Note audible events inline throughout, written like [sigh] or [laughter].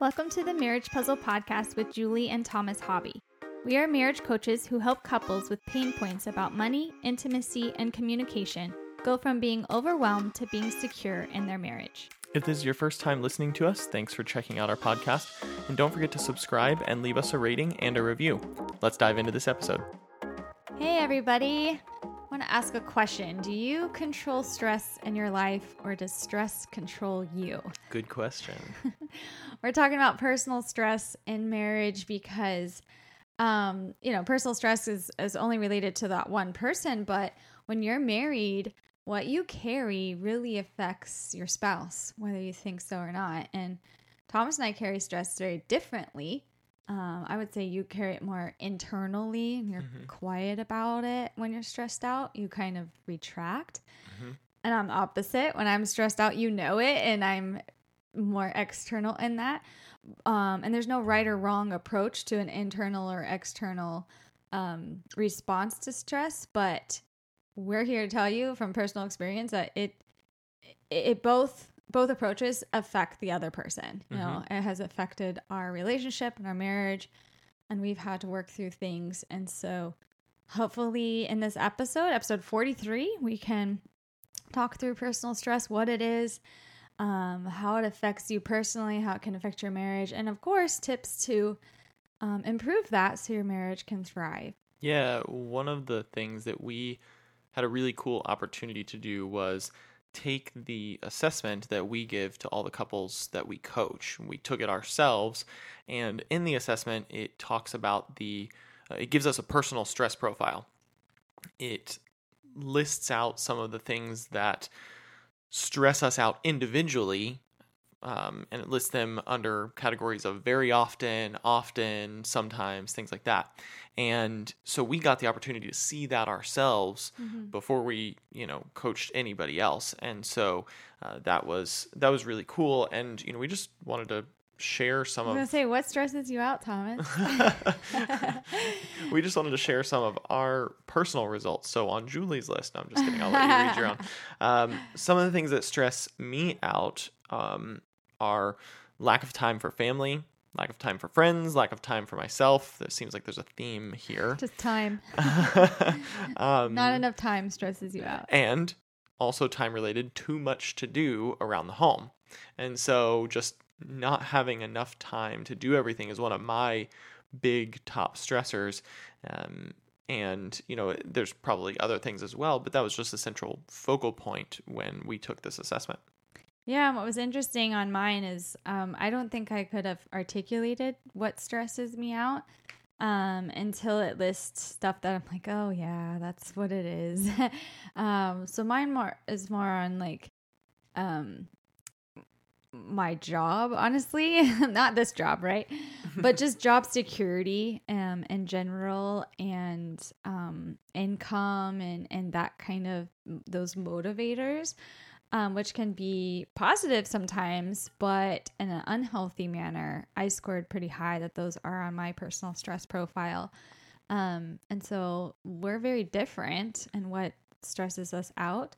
Welcome to the Marriage Puzzle Podcast with Julie and Thomas Hobby. We are marriage coaches who help couples with pain points about money, intimacy, and communication go from being overwhelmed to being secure in their marriage. If this is your first time listening to us, thanks for checking out our podcast. And don't forget to subscribe and leave us a rating and a review. Let's dive into this episode. Hey, everybody. I want to ask a question. Do you control stress in your life or does stress control you? Good question. [laughs] We're talking about personal stress in marriage because um, you know, personal stress is is only related to that one person, but when you're married, what you carry really affects your spouse, whether you think so or not. And Thomas and I carry stress very differently. Um, I would say you carry it more internally and you're Mhm. quiet about it when you're stressed out. You kind of retract. Mhm. And I'm the opposite. When I'm stressed out, you know it, and I'm more external in that. Um, and there's no right or wrong approach to an internal or external um, response to stress, but we're here to tell you from personal experience that it it both both approaches affect the other person. You know, it has affected our relationship and our marriage, and we've had to work through things. And so, hopefully, in this episode, episode forty three, we can talk through personal stress, what it is, um, how it affects you personally, how it can affect your marriage, and of course, tips to um, improve that so your marriage can thrive. Yeah, one of the things that we had a really cool opportunity to do was take the assessment that we give to all the couples that we coach. We took it ourselves, and in the assessment, it talks about the, uh, it gives us a personal stress profile. It lists out some of the things that stress us out individually um, and it lists them under categories of very often, often, sometimes, things like that. And so we got the opportunity to see that ourselves before we, you know, coached anybody else. And so uh, that was that was really cool. And you know, we just wanted to share some I was gonna of say, what stresses you out, Thomas? [laughs] we just wanted to share some of our personal results. So on Julie's list, no, I'm just kidding. I'll let you read your own. [laughs] Um, some of the things that stress me out um, are lack of time for family, lack of time for friends, lack of time for myself. There seems like there's a theme here. Just time. [laughs] [laughs] um, Not enough time stresses you out. and also time related too much to do around the home and so just not having enough time to do everything is one of my big top stressors um, and you know there's probably other things as well but that was just a central focal point when we took this assessment Yeah, what was interesting on mine is um, I don't think I could have articulated what stresses me out um, until it lists stuff that I'm like, oh yeah, that's what it is. [laughs] um, so mine more is more on like um, my job, honestly, [laughs] not this job, right? [laughs] but just job security um, in general and um, income and and that kind of those motivators um, which can be positive sometimes, but in an unhealthy manner. I scored pretty high that those are on my personal stress profile. Um, and so we're very different in what stresses us out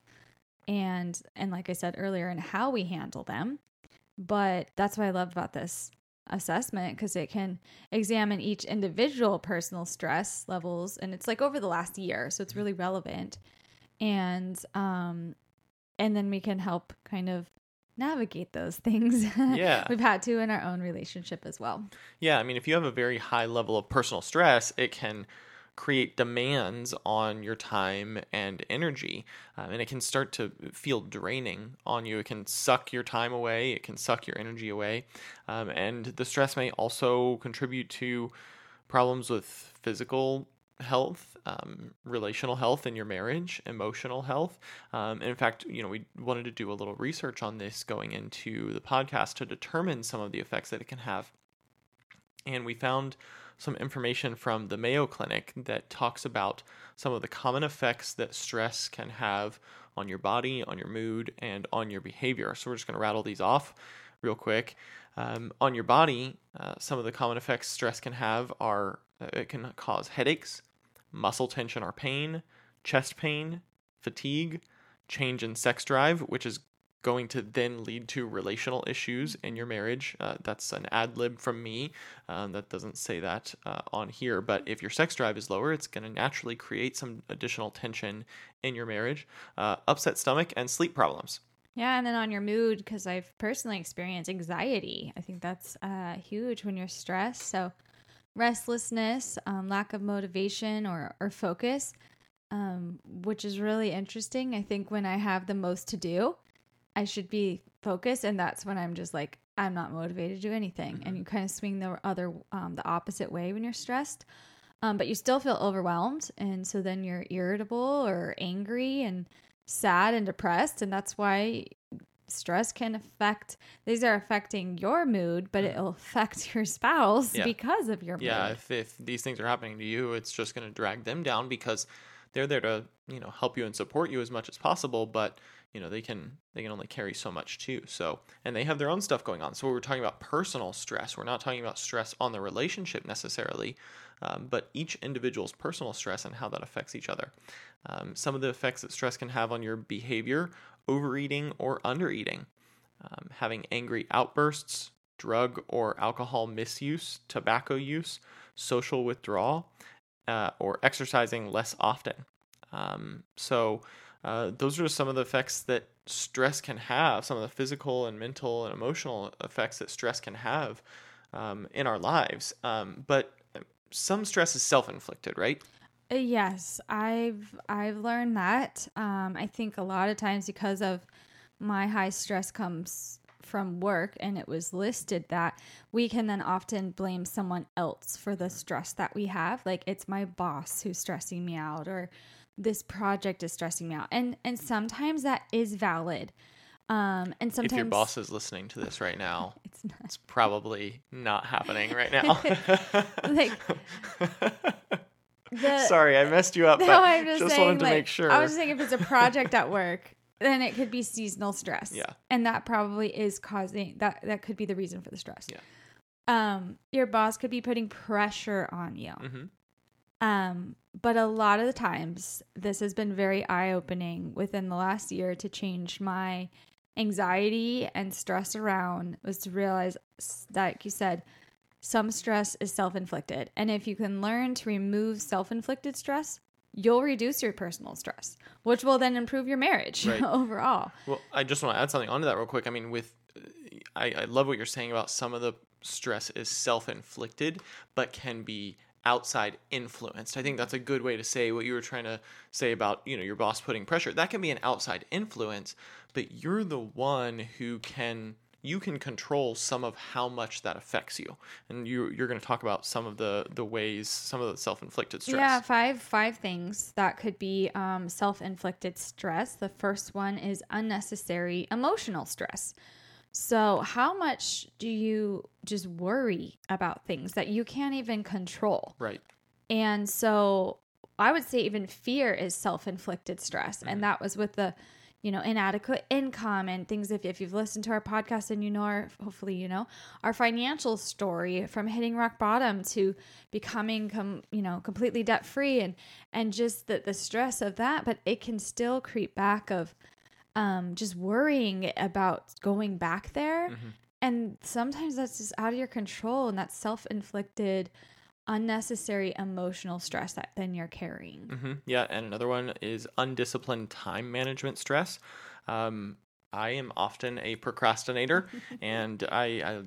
and and like I said earlier in how we handle them. But that's what I love about this assessment because it can examine each individual personal stress levels and it's like over the last year, so it's really relevant. And um and then we can help kind of navigate those [laughs] things. Yeah. We've had to in our own relationship as well. Yeah, I mean, if you have a very high level of personal stress, it can create demands on your time and energy, um, and it can start to feel draining on you. It can suck your time away, it can suck your energy away, um, and the stress may also contribute to problems with physical health, um, relational health in your marriage, emotional health. Um, in fact, you know, we wanted to do a little research on this going into the podcast to determine some of the effects that it can have. And we found some information from the Mayo Clinic that talks about some of the common effects that stress can have on your body, on your mood, and on your behavior. So we're just going to rattle these off real quick. Um, on your body, uh, some of the common effects stress can have are uh, it can cause headaches, muscle tension or pain, chest pain, fatigue, change in sex drive, which is going to then lead to relational issues in your marriage. Uh, that's an ad lib from me. Um, that doesn't say that uh, on here. But if your sex drive is lower, it's going to naturally create some additional tension in your marriage, uh, upset stomach, and sleep problems. Yeah, and then on your mood, because I've personally experienced anxiety. I think that's uh, huge when you're stressed. So, restlessness, um, lack of motivation or, or focus, um, which is really interesting. I think when I have the most to do, I should be focused, and that's when I'm just like I'm not motivated to do anything. Mm-hmm. And you kind of swing the other um, the opposite way when you're stressed. Um, but you still feel overwhelmed, and so then you're irritable or angry and sad and depressed, and that's why stress can affect these are affecting your mood but it'll affect [laughs] your spouse yeah. because of your mood. yeah if, if these things are happening to you it's just going to drag them down because they're there to you know help you and support you as much as possible but you know they can they can only carry so much too so and they have their own stuff going on. So we're talking about personal stress we're not talking about stress on the relationship necessarily um, but each individual's personal stress and how that affects each other. Um, some of the effects that stress can have on your behavior overeating or undereating um, having angry outbursts drug or alcohol misuse tobacco use social withdrawal uh, or exercising less often um, so uh, those are some of the effects that stress can have, some of the physical and mental and emotional effects that stress can have um, in our lives. Um, but some stress is self-inflicted, right? Uh, yes, I've I've learned that. Um, I think a lot of times because of my high stress comes from work and it was listed that we can then often blame someone else for the stress that we have like it's my boss who's stressing me out or this project is stressing me out. And and sometimes that is valid. Um, and sometimes if your boss is listening to this right now, [laughs] it's, not. it's probably not happening right now. [laughs] like, [laughs] the, [laughs] sorry, I messed you up. No, but I'm just, just saying, wanted to like, make sure. I was saying if it's a project at work, [laughs] then it could be seasonal stress. Yeah, and that probably is causing that. That could be the reason for the stress. Yeah. Um, your boss could be putting pressure on you. Mm-hmm. Um, but a lot of the times, this has been very eye opening within the last year to change my anxiety and stress around was to realize that, like you said, some stress is self inflicted. And if you can learn to remove self inflicted stress, you'll reduce your personal stress, which will then improve your marriage right. [laughs] overall. Well, I just want to add something onto that real quick. I mean, with I, I love what you're saying about some of the stress is self inflicted, but can be outside influenced. I think that's a good way to say what you were trying to say about, you know, your boss putting pressure. That can be an outside influence, but you're the one who can you can control some of how much that affects you. And you you're going to talk about some of the the ways some of the self-inflicted stress. Yeah, five five things that could be um, self-inflicted stress. The first one is unnecessary emotional stress. So, how much do you just worry about things that you can't even control? Right. And so, I would say even fear is self-inflicted stress, mm-hmm. and that was with the, you know, inadequate income and things. If if you've listened to our podcast and you know our, hopefully you know our financial story from hitting rock bottom to becoming, com, you know, completely debt free, and and just the the stress of that, but it can still creep back of um, just worrying about going back there. Mm-hmm. And sometimes that's just out of your control and that's self inflicted, unnecessary emotional stress that then you're carrying. Mm-hmm. Yeah. And another one is undisciplined time management stress. Um, I am often a procrastinator [laughs] and I, I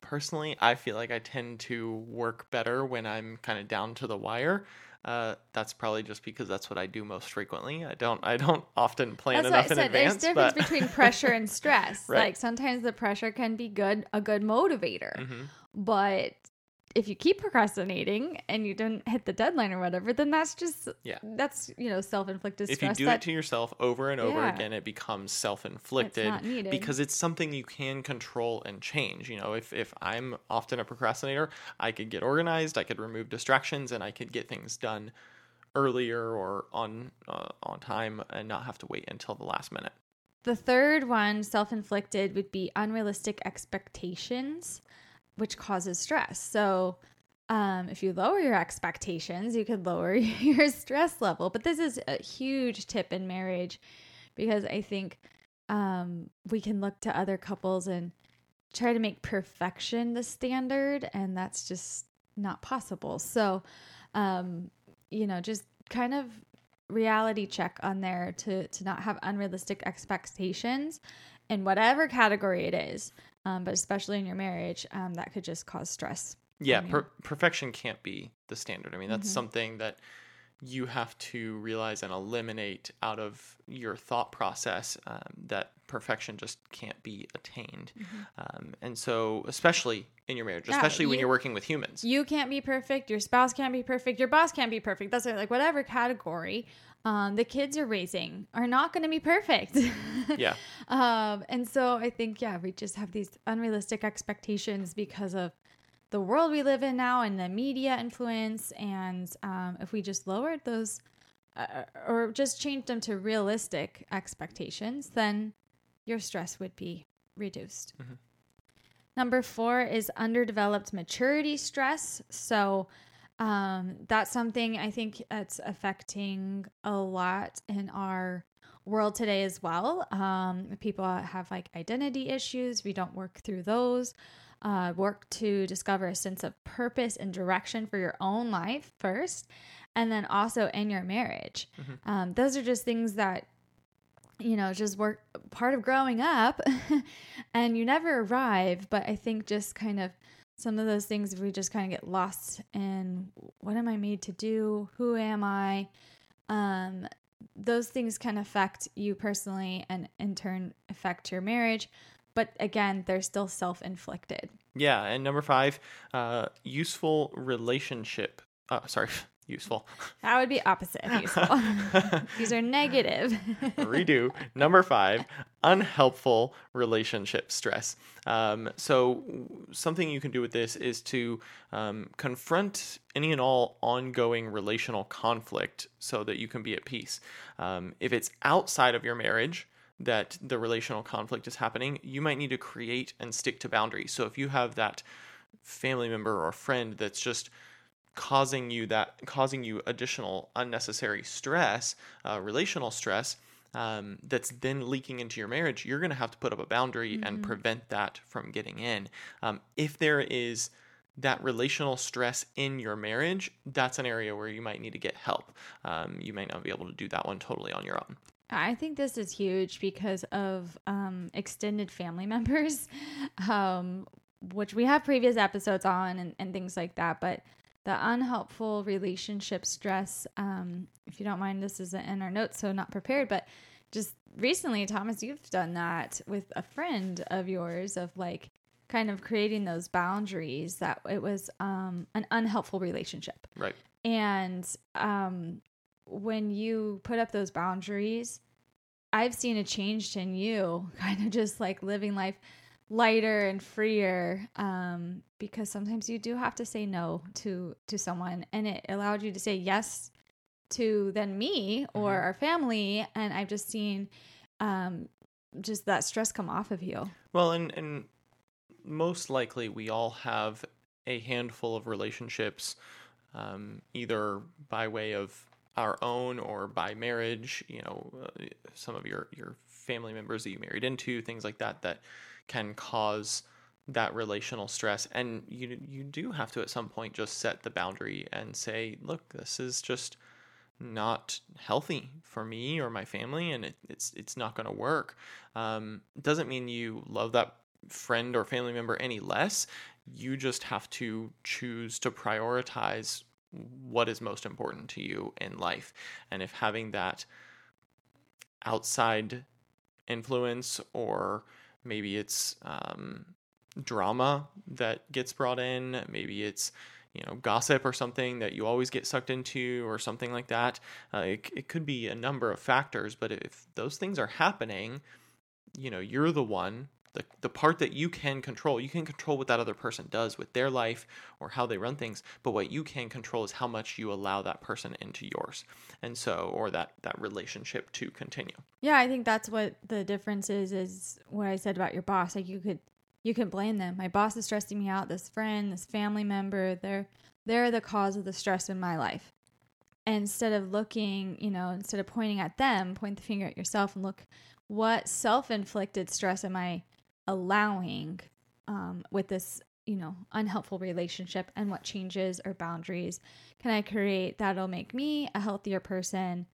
personally, I feel like I tend to work better when I'm kind of down to the wire. Uh, that's probably just because that's what I do most frequently. I don't I don't often plan that's enough in advance. There's difference but... between pressure and [laughs] stress. right. Like sometimes the pressure can be good, a good motivator, mm-hmm. but if you keep procrastinating and you don't hit the deadline or whatever, then that's just yeah, that's you know self inflicted stress. If you do that, it to yourself over and over yeah. again, it becomes self inflicted because it's something you can control and change. You know, if if I'm often a procrastinator, I could get organized, I could remove distractions, and I could get things done earlier or on uh, on time and not have to wait until the last minute. The third one, self inflicted, would be unrealistic expectations which causes stress. So, um, if you lower your expectations, you could lower [laughs] your stress level. But this is a huge tip in marriage because I think um, we can look to other couples and try to make perfection the standard, and that's just not possible. So, um, you know, just kind of reality check on there to to not have unrealistic expectations in whatever category it is, um, but especially in your marriage, um, that could just cause stress. Yeah, per- perfection can't be the standard. I mean, that's Mhm. something that you have to realize and eliminate out of your thought process um, that perfection just can't be attained. Um, and so, especially in your marriage, Mm-hmm. Yeah, especially when you- you're working with humans. you can't be perfect your spouse can't be perfect your boss can't be perfect that's it, like whatever category um, the kids you're raising are not going to be perfect [laughs] yeah. um, and so i think yeah we just have these unrealistic expectations because of the world we live in now and the media influence and um, if we just lowered those uh, or just changed them to realistic expectations then your stress would be reduced Mhm. Number four is underdeveloped maturity stress. So um, that's something I think that's affecting a lot in our world today as well. Um, people have like identity issues. We don't work through those. Uh, work to discover a sense of purpose and direction for your own life first, and then also in your marriage. Mhm. Um, those are just things that you know just work part of growing up [laughs] and you never arrive but i think just kind of some of those things we just kind of get lost in what am i made to do who am i um those things can affect you personally and in turn affect your marriage but again they're still self-inflicted Yeah. And number five, uh, useful relationship. Uh, sorry, useful. that would be opposite of useful. [laughs] These are negative. Redo. Number five unhelpful relationship stress. Um, so something you can do with this is to um, confront any and all ongoing relational conflict so that you can be at peace. Um, if it's outside of your marriage that the relational conflict is happening you might need to create and stick to boundaries. So if you have that family member or friend that's just causing you that causing you additional unnecessary stress uh, relational stress um, that's then leaking into your marriage you're going to have to put up a boundary and prevent that from getting in. Um, if there is that relational stress in your marriage that's an area where you might need to get help. Um, you might not be able to do that one totally on your own. I think this is huge because of um, extended family [laughs] members, um, which we have previous episodes on and, and things like that. But the unhelpful relationship stress, um, if you don't mind, this is in our notes, so not prepared, but just recently, Thomas, you've done that with a friend of yours of like kind of creating those boundaries that it was um, an unhelpful relationship. right And um, when you put up those boundaries, I've seen a change in you, [laughs] kind of just like living life lighter and freer. Um, because sometimes you do have to say no to to someone, and it allowed you to say yes to then me or Mhm. our family. And I've just seen um, just that stress come off of you. Well, and and most likely we all have a handful of relationships, um, either by way of our own or by marriage. You know, uh, some of your your family members that you married into, things like that, that can cause that relational stress. And you you do have to at some point just set the boundary and say, look, this is just not healthy for me or my family and it, it's it's not going to work um, doesn't mean you love that friend or family member any less you just have to choose to prioritize what is most important to you in life and if having that outside influence or maybe it's um, drama that gets brought in maybe it's you know gossip or something that you always get sucked into or something like that uh, it, it could be a number of factors but if those things are happening you know you're the one the, the part that you can control you can control what that other person does with their life or how they run things but what you can control is how much you allow that person into yours and so or that that relationship to continue Yeah, I think that's what the difference is. Is what I said about your boss. Like you could, you can blame them. My boss is stressing me out. This friend, this family member, they're they're the cause of the stress in my life. instead of looking, you know, instead of pointing at them, point the finger at yourself and look what self inflicted stress am I allowing um, with this, you know, unhelpful relationship and what changes or boundaries can I create that'll make me a healthier person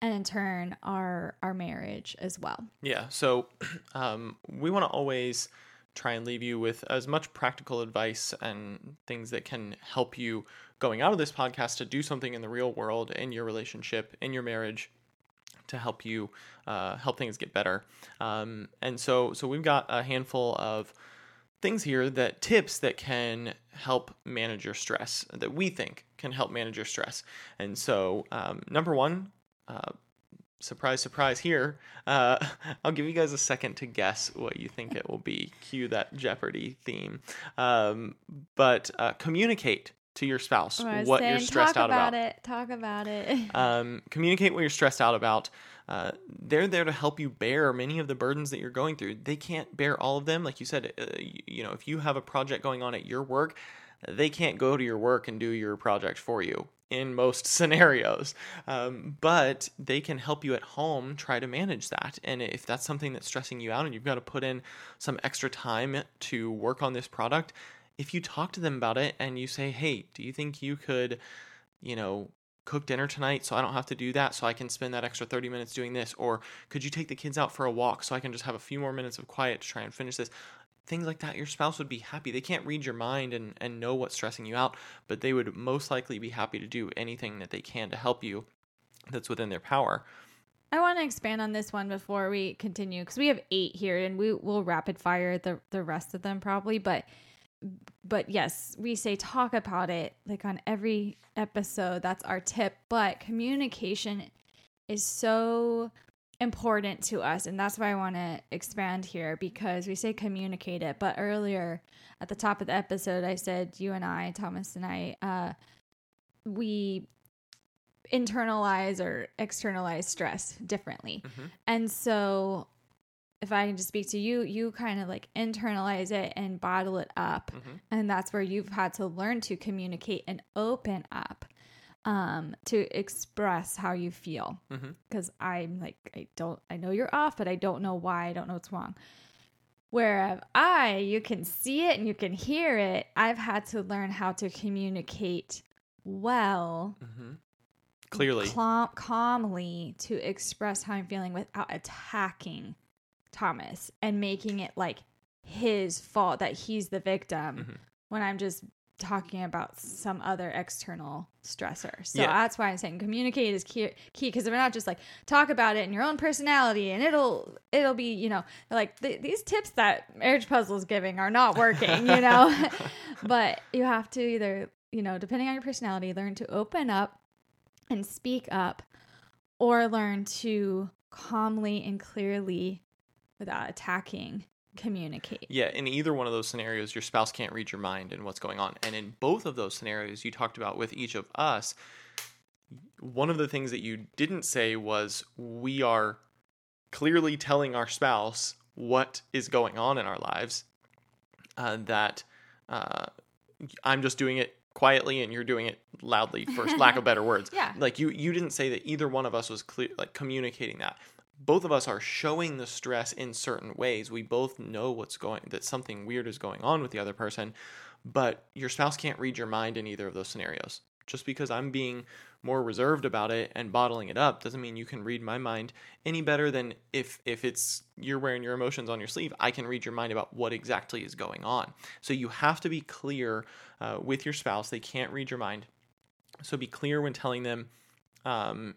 and in turn our our marriage as well. Yeah. So [clears throat] um, we want to always try and leave you with as much practical advice and things that can help you going out of this podcast to do something in the real world, in your relationship, in your marriage, to help you uh, help things get better. Um, and so, so we've got a handful of things here that tips that can help manage your stress that we think can help manage your stress. And so, um, number one, uh, surprise, surprise here. Uh, [laughs] I'll give you guys a second to guess what you think it will be. Cue that Jeopardy theme. Um, but uh, communicate to your spouse what saying, you're stressed out about. It, talk about it. [laughs] um, communicate what you're stressed out about. Uh, they're there to help you bear many of the burdens that you're going through. They can't bear all of them. Like you said, uh, you, you know, if you have a project going on at your work, they can't go to your work and do your project for you in most [laughs] scenarios. Um, but they can help you at home try to manage that. And if that's something that's stressing you out and you've got to put in some extra time to work on this product, if you talk to them about it and you say, hey, do you think you could, you know, cook dinner tonight so I don't have to do that so I can spend that extra 30 minutes doing this or could you take the kids out for a walk so I can just have a few more minutes of quiet to try and finish this things like that, your spouse would be happy. They can't read your mind and, and know what's stressing you out, but they would most likely be happy to do anything that they can to help you that's within their power. I want to expand on this one before we continue because we have eight here and we will rapid fire the, the rest of them probably. But but yes, we say talk about it like on every episode. That's our tip. But communication is so important to us and that's why I want to expand here because we say communicate it but earlier at the top of the episode I said you and I Thomas and I uh we internalize or externalize stress differently. Mm-hmm. And so if I can just speak to you, you kind of like internalize it and bottle it up. Mm-hmm. And that's where you've had to learn to communicate and open up um to express how you feel because mm-hmm. i'm like i don't i know you're off but i don't know why i don't know what's wrong whereas i you can see it and you can hear it i've had to learn how to communicate well mm-hmm. clearly cal- calmly to express how i'm feeling without attacking thomas and making it like his fault that he's the victim mm-hmm. when i'm just talking about some other external stressor. So yeah. that's why I'm saying communicate is key because we're not just like talk about it in your own personality and it'll it'll be you know like th- these tips that marriage puzzle is giving are not working you know [laughs] [laughs] but you have to either you know depending on your personality learn to open up and speak up or learn to calmly and clearly without attacking communicate. Yeah, in either one of those scenarios, your spouse can't read your mind and what's going on. And in both of those scenarios you talked about with each of us, one of the things that you didn't say was we are clearly telling our spouse what is going on in our lives. Uh, that uh, I'm just doing it quietly and you're doing it loudly for lack of better words. [laughs] Yeah. Like you you didn't say that either one of us was clear like communicating that both of us are showing the stress in certain ways. We both know what's going that something weird is going on with the other person, but your spouse can't read your mind in either of those scenarios. Just because I'm being more reserved about it and bottling it up doesn't mean you can read my mind any better than if if it's you're wearing your emotions on your sleeve. I can read your mind about what exactly is going on. So you have to be clear uh, with your spouse. They can't read your mind. So be clear when telling them um,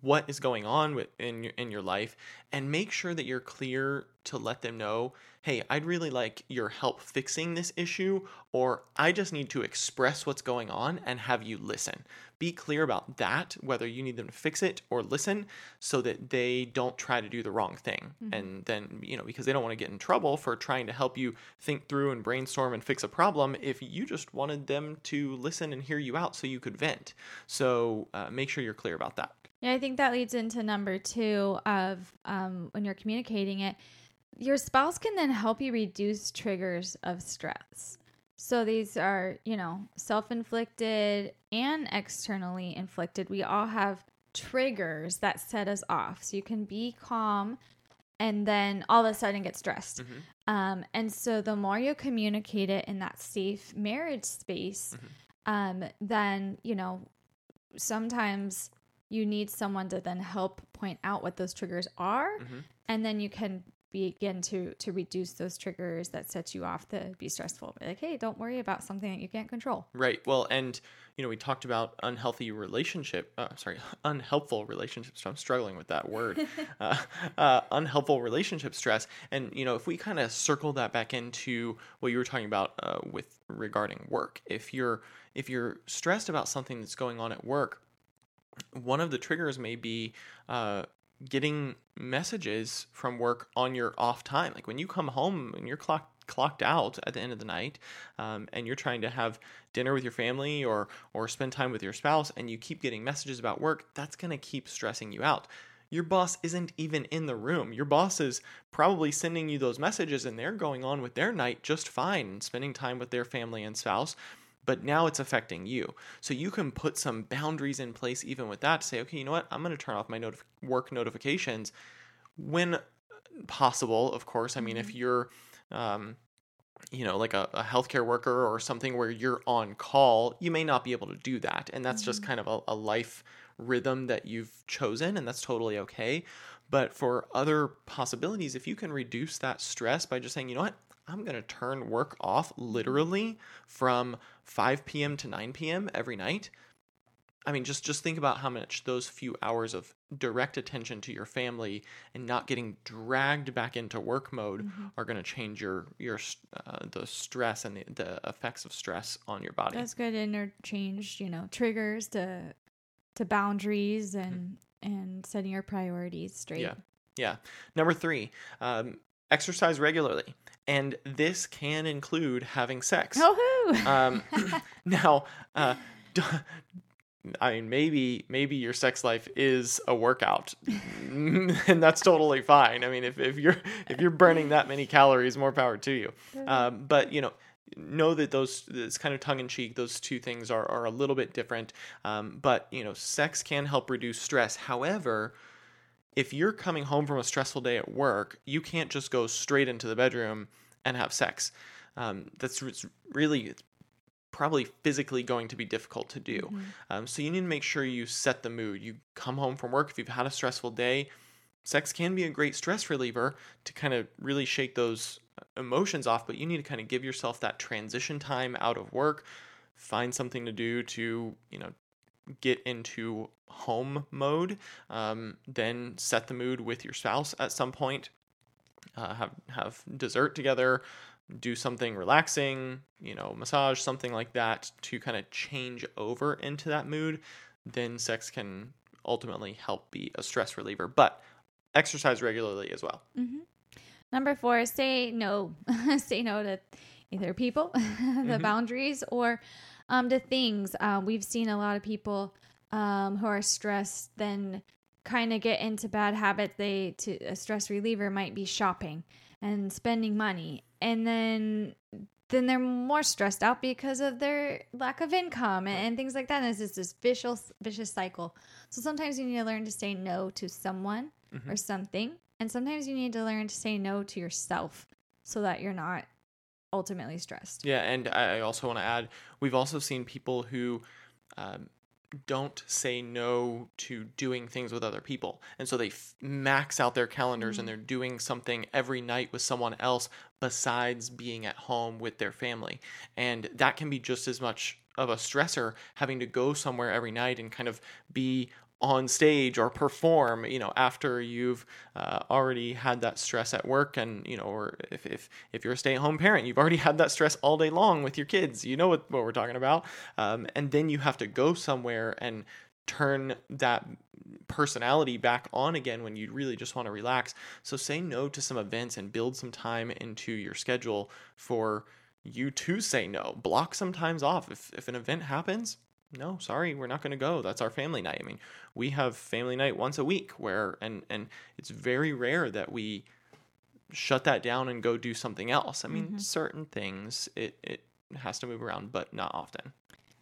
what is going on with, in your, in your life and make sure that you're clear to let them know hey i'd really like your help fixing this issue or i just need to express what's going on and have you listen. Be clear about that whether you need them to fix it or listen so that they don't try to do the wrong thing. Mm-hmm. and then you know because they don't want to get in trouble for trying to help you think through and brainstorm and fix a problem if you just wanted them to listen and hear you out so you could vent. So uh, make sure you're clear about that yeah, I think that leads into number two of um, when you're communicating it. Your spouse can then help you reduce triggers of stress. So these are, you know, self inflicted and externally inflicted, we all have triggers that set us off. So you can be calm and then all of a sudden get stressed. Mhm. Um, and so the more you communicate it in that safe marriage space, um, then, you know, sometimes you need someone to then help point out what those triggers are. Mhm. And then you can begin to to reduce those triggers that set you off to be stressful. Be like, hey, don't worry about something that you can't control. Right. Well, and you know, we talked about unhealthy relationship. Uh, sorry, [laughs] unhelpful relationships. I'm struggling with that word. [laughs] [laughs] uh, uh, unhelpful relationship stress. And you know, if we kind of circle that back into what you were talking about uh, with regarding work, if you're if you're stressed about something that's going on at work, one of the triggers may be uh, getting messages from work on your off time. Like when you come home and you're clocked clocked out at the end of the night, um, and you're trying to have dinner with your family or or spend time with your spouse, and you keep getting messages about work, that's gonna keep stressing you out. Your boss isn't even in the room. Your boss is probably sending you those messages, and they're going on with their night just fine, and spending time with their family and spouse but now it's affecting you. So you can put some boundaries in place even with that to say, okay, you know what? I'm going to turn off my notif- work notifications when possible, of course. I mean, if you're, um, you know, like a, a healthcare worker or something where you're on call, you may not be able to do that. And that's just kind of a, a life rhythm that you've chosen, and that's totally okay. But for other possibilities, if you can reduce that stress by just saying, you know what, I'm going to turn work off literally from 5 p.m. to 9 p.m. every night. I mean, just just think about how much those few hours of direct attention to your family and not getting dragged back into work mode are going to change your your uh, the stress and the, the effects of stress on your body. That's good. Interchange, you know, triggers to to boundaries and and setting your priorities straight. Yeah. Yeah. Number three, um, exercise regularly, and this can include having sex. Oh, Um, [laughs] [clears throat] now, uh, d- I mean, maybe maybe your sex life is a workout, [laughs] and that's totally fine. I mean, if, if you're if you're burning that many calories, more power to you. Um, but you know, know that those it's kind of tongue in cheek. Those two things are are a little bit different. Um, but you know, sex can help reduce stress. However, if you're coming home from a stressful day at work, you can't just go straight into the bedroom and have sex. Um, that's really probably physically going to be difficult to do. Um, so you need to make sure you set the mood. You come home from work if you've had a stressful day. Sex can be a great stress reliever to kind of really shake those uh, emotions off, but you need to kind of give yourself that transition time out of work. Find something to do to, you know, get into home mode. Um, then set the mood with your spouse at some point. Uh, have have dessert together, do something relaxing, you know, massage, something like that to kind of change over into that mood. Then sex can ultimately help be a stress reliever, but exercise regularly as well. Number four, say no. [laughs] say no to either people, [laughs] the boundaries, or um, to things. Uh, we've seen a lot of people um, who are stressed then kind of get into bad habits. They to a stress reliever might be shopping and spending money, and then then they're more stressed out because of their lack of income and, and things like that. And it's just this vicious vicious cycle. So sometimes you need to learn to say no to someone or something. And sometimes you need to learn to say no to yourself so that you're not ultimately stressed. Yeah, and I also want to add, we've also seen people who um, don't say no to doing things with other people, and so they f- max out their calendars and they're doing something every night with someone else besides being at home with their family, and that can be just as much of a stressor having to go somewhere every night and kind of be on stage or perform you know after you've uh, already had that stress at work and you know or if, if if you're a stay-at-home parent you've already had that stress all day long with your kids. You know what, what we're talking about. Um, and then you have to go somewhere and turn that personality back on again when you really just want to relax. So say no to some events and build some time into your schedule for you to say no. Block some times off. If, if an event happens no sorry we're not going to go. That's our family night. I mean we have family night once a week where and and it's very rare that we shut that down and go do something else. I mean certain things it it has to move around but not often.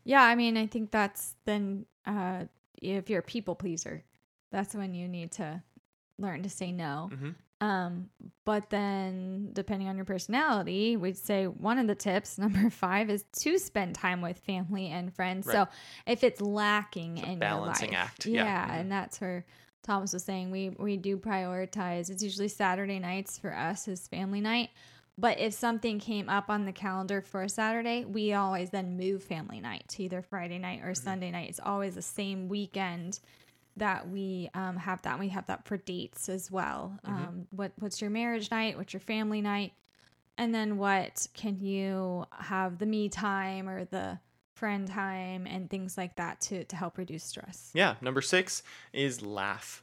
Yeah, I mean, I think that's then uh, if you're a people pleaser, that's when you need to learn to say no. hmm Um, but then depending on your personality, we'd say one of the tips, [laughs] number five, is to spend time with family and friends. So if it's lacking It's in balancing your life, act. Yeah. yeah, Mhm. and that's where Thomas was saying we we do prioritize. It's usually Saturday nights for us is family night. But if something came up on the calendar for a Saturday, we always then move family night to either Friday night or Mm-hmm. Sunday night. It's always the same weekend that we um, have that. We have that for dates as well. Mm-hmm. Um, what what's your marriage night? What's your family night? And then what can you have the me time or the friend time and things like that to to help reduce stress. Yeah. Number six is laugh.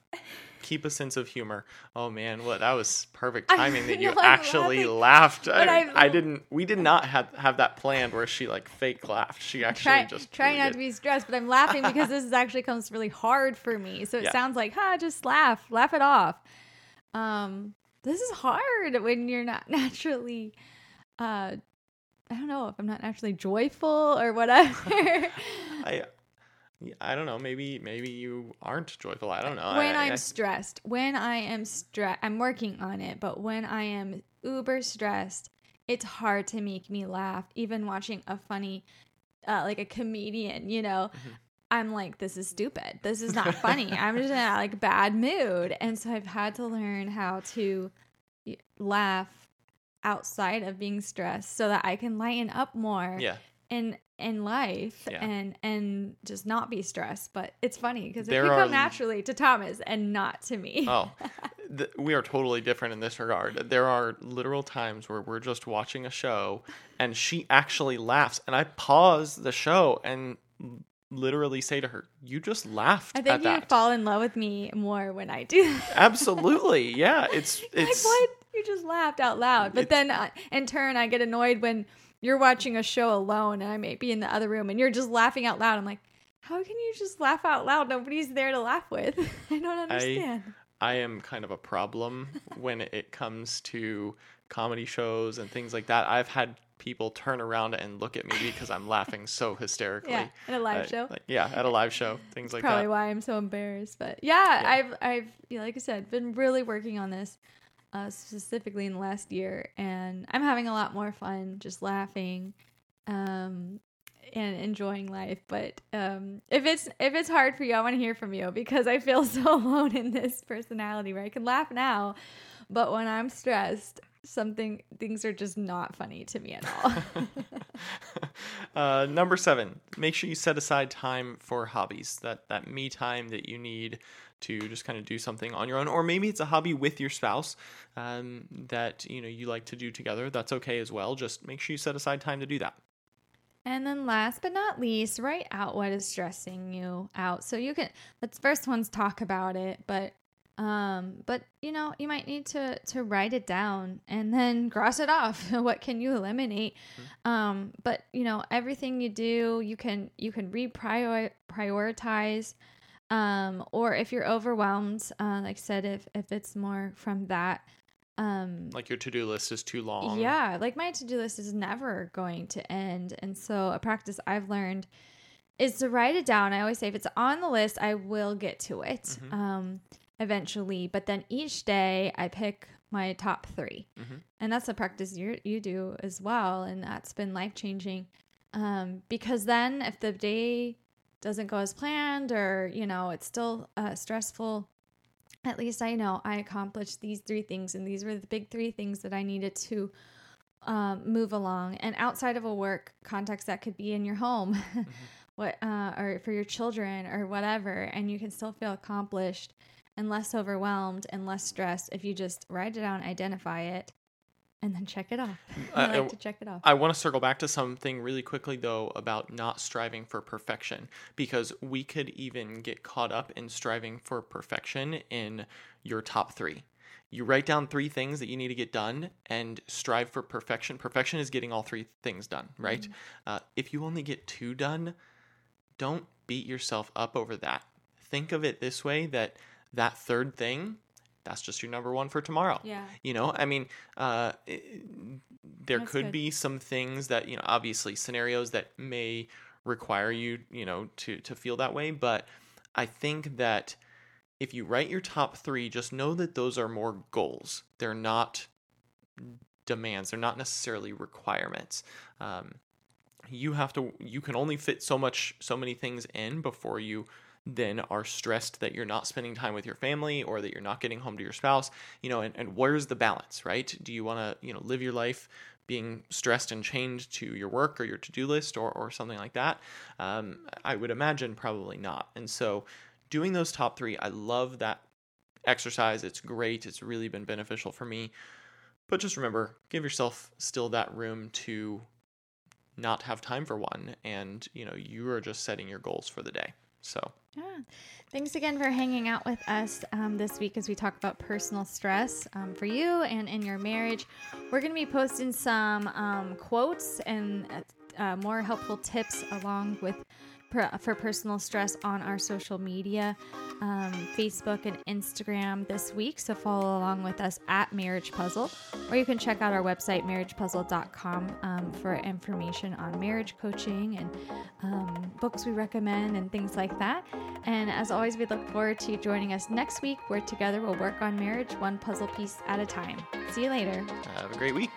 Keep a sense of humor. Oh man, what that was perfect timing that [laughs] you actually laughing, laughed. I, I'm- didn't. We did not have have that planned where she like fake laughed. She actually Try, just trying really not did. to be stressed, but I'm laughing because [laughs] this is actually comes really hard for me. So it Yeah. sounds like, huh, just laugh, laugh it off. Um, this is hard when you're not [laughs] naturally, uh, I don't know if I'm not naturally joyful or whatever. I I don't know. Maybe maybe you aren't joyful. I don't know. when I, I'm I- stressed, when I am stressed, I'm working on it, but when I am uber stressed, it's hard to make me laugh. Even watching a funny, uh, like a comedian, you know, Mm-hmm. I'm like, this is stupid. This is not funny. [laughs] I'm just in a like bad mood, and so I've had to learn how to laugh outside of being stressed so that I can lighten up more yeah. in in life Yeah. and and just not be stressed but it's funny because it are- come naturally to thomas and not to me Oh, [laughs] th- we are totally different in this regard. There are literal times where we're just watching a show and she actually laughs, and I pause the show and literally say to her, "You just laughed i think you that." fall in love with me more when i do [laughs] that Absolutely, yeah. It's [laughs] it's like what you just laughed out loud but then uh, in turn i get annoyed when you're watching a show alone and i may be in the other room and you're just laughing out loud i'm like how can you just laugh out loud nobody's there to laugh with [laughs] i don't understand I am kind of a problem [laughs] when it comes to comedy shows and things like that. I've had people turn around and look at me because I'm laughing so [laughs] hysterically. yeah in a live Uh, show like- yeah, at a live show, things like probably that. why I'm so embarrassed. But yeah, Yeah. I've I've like I said, been really working on this uh, specifically in the last year, and I'm having a lot more fun, just laughing, um, and enjoying life. But um, if it's if it's hard for you, I want to hear from you because I feel [laughs] so alone in this personality where I can laugh now, but when I'm stressed. Something things are just not funny to me at all. [laughs] uh, number seven, make sure you set aside time for hobbies. That that me time that you need to just kind of do something on your own, or maybe it's a hobby with your spouse um, that you know you like to do together. That's okay as well. Just make sure you set aside time to do that. And then last but not least, write out what is stressing you out. So you can let's first ones talk about it, but um but you know, you might need to to write it down and then [laughs] cross it off. [laughs] what can you eliminate? Um but you know, everything you do, you can you can reprioritize prioritize um or if you're overwhelmed, uh like I said if if it's more from that um Like your to do list is too long. yeah, like my to do list is never going to end. And so, a practice I've learned is to write it down. I always say if it's on the list, I will get to it Mhm. um, eventually. But then each day, I pick my top 3 Mhm. And that's a practice you, you do as well. And that's been life changing. Um, because then, if the day doesn't go as planned or, you know, it's still uh, stressful, at least I know I accomplished these three things, and these were the big three things that I needed to um, move along. And outside of a work context, that could be in your home, [laughs] what uh, or for your children or whatever, and you can still feel accomplished and less overwhelmed and less stressed if you just write it down, identify it, and then check it off. [laughs] I Uh, like to check it off. I want to circle back to something really quickly, though, about not striving for perfection, because we could even get caught up in striving for perfection in your top three. You write down three things that you need to get done and strive for perfection. Perfection is getting all three things done, right? Uh, if you only get two done, don't beat yourself up over that. Think of it this way that that third thing, that's just your number one for tomorrow. yeah. You know, I mean, uh, there That's could good. be some things that, you know, obviously scenarios that may require you, you know, to to feel that way, but I think that if you write your top 3, just know that those are more goals. They're not demands. They're not necessarily requirements. Um, you have to you can only fit so much so many things in before you then are stressed that you're not spending time with your family or that you're not getting home to your spouse you know and, and where's the balance right? Do you want to you know live your life being stressed and chained to your work or your to-do list or, or something like that? Um, i would imagine probably not. And so doing those top three i love that exercise. It's great. It's really been beneficial for me. But just remember give yourself still that room to not have time for one. And you know you are just setting your goals for the day so. Yeah. Thanks again for hanging out with us um, this week as we talk about personal stress um, for you and in your marriage. We're going to be posting some um, quotes and uh, more helpful tips along with for personal stress on our social media, um, Facebook and Instagram this week. So follow along with us at Marriage Puzzle, or you can check out our website, marriagepuzzle.com, um, for information on marriage coaching and um, books we recommend and things like that. And as always, we look forward to you joining us next week, where together we'll work on marriage one puzzle piece at a time. See you later. Have a great week.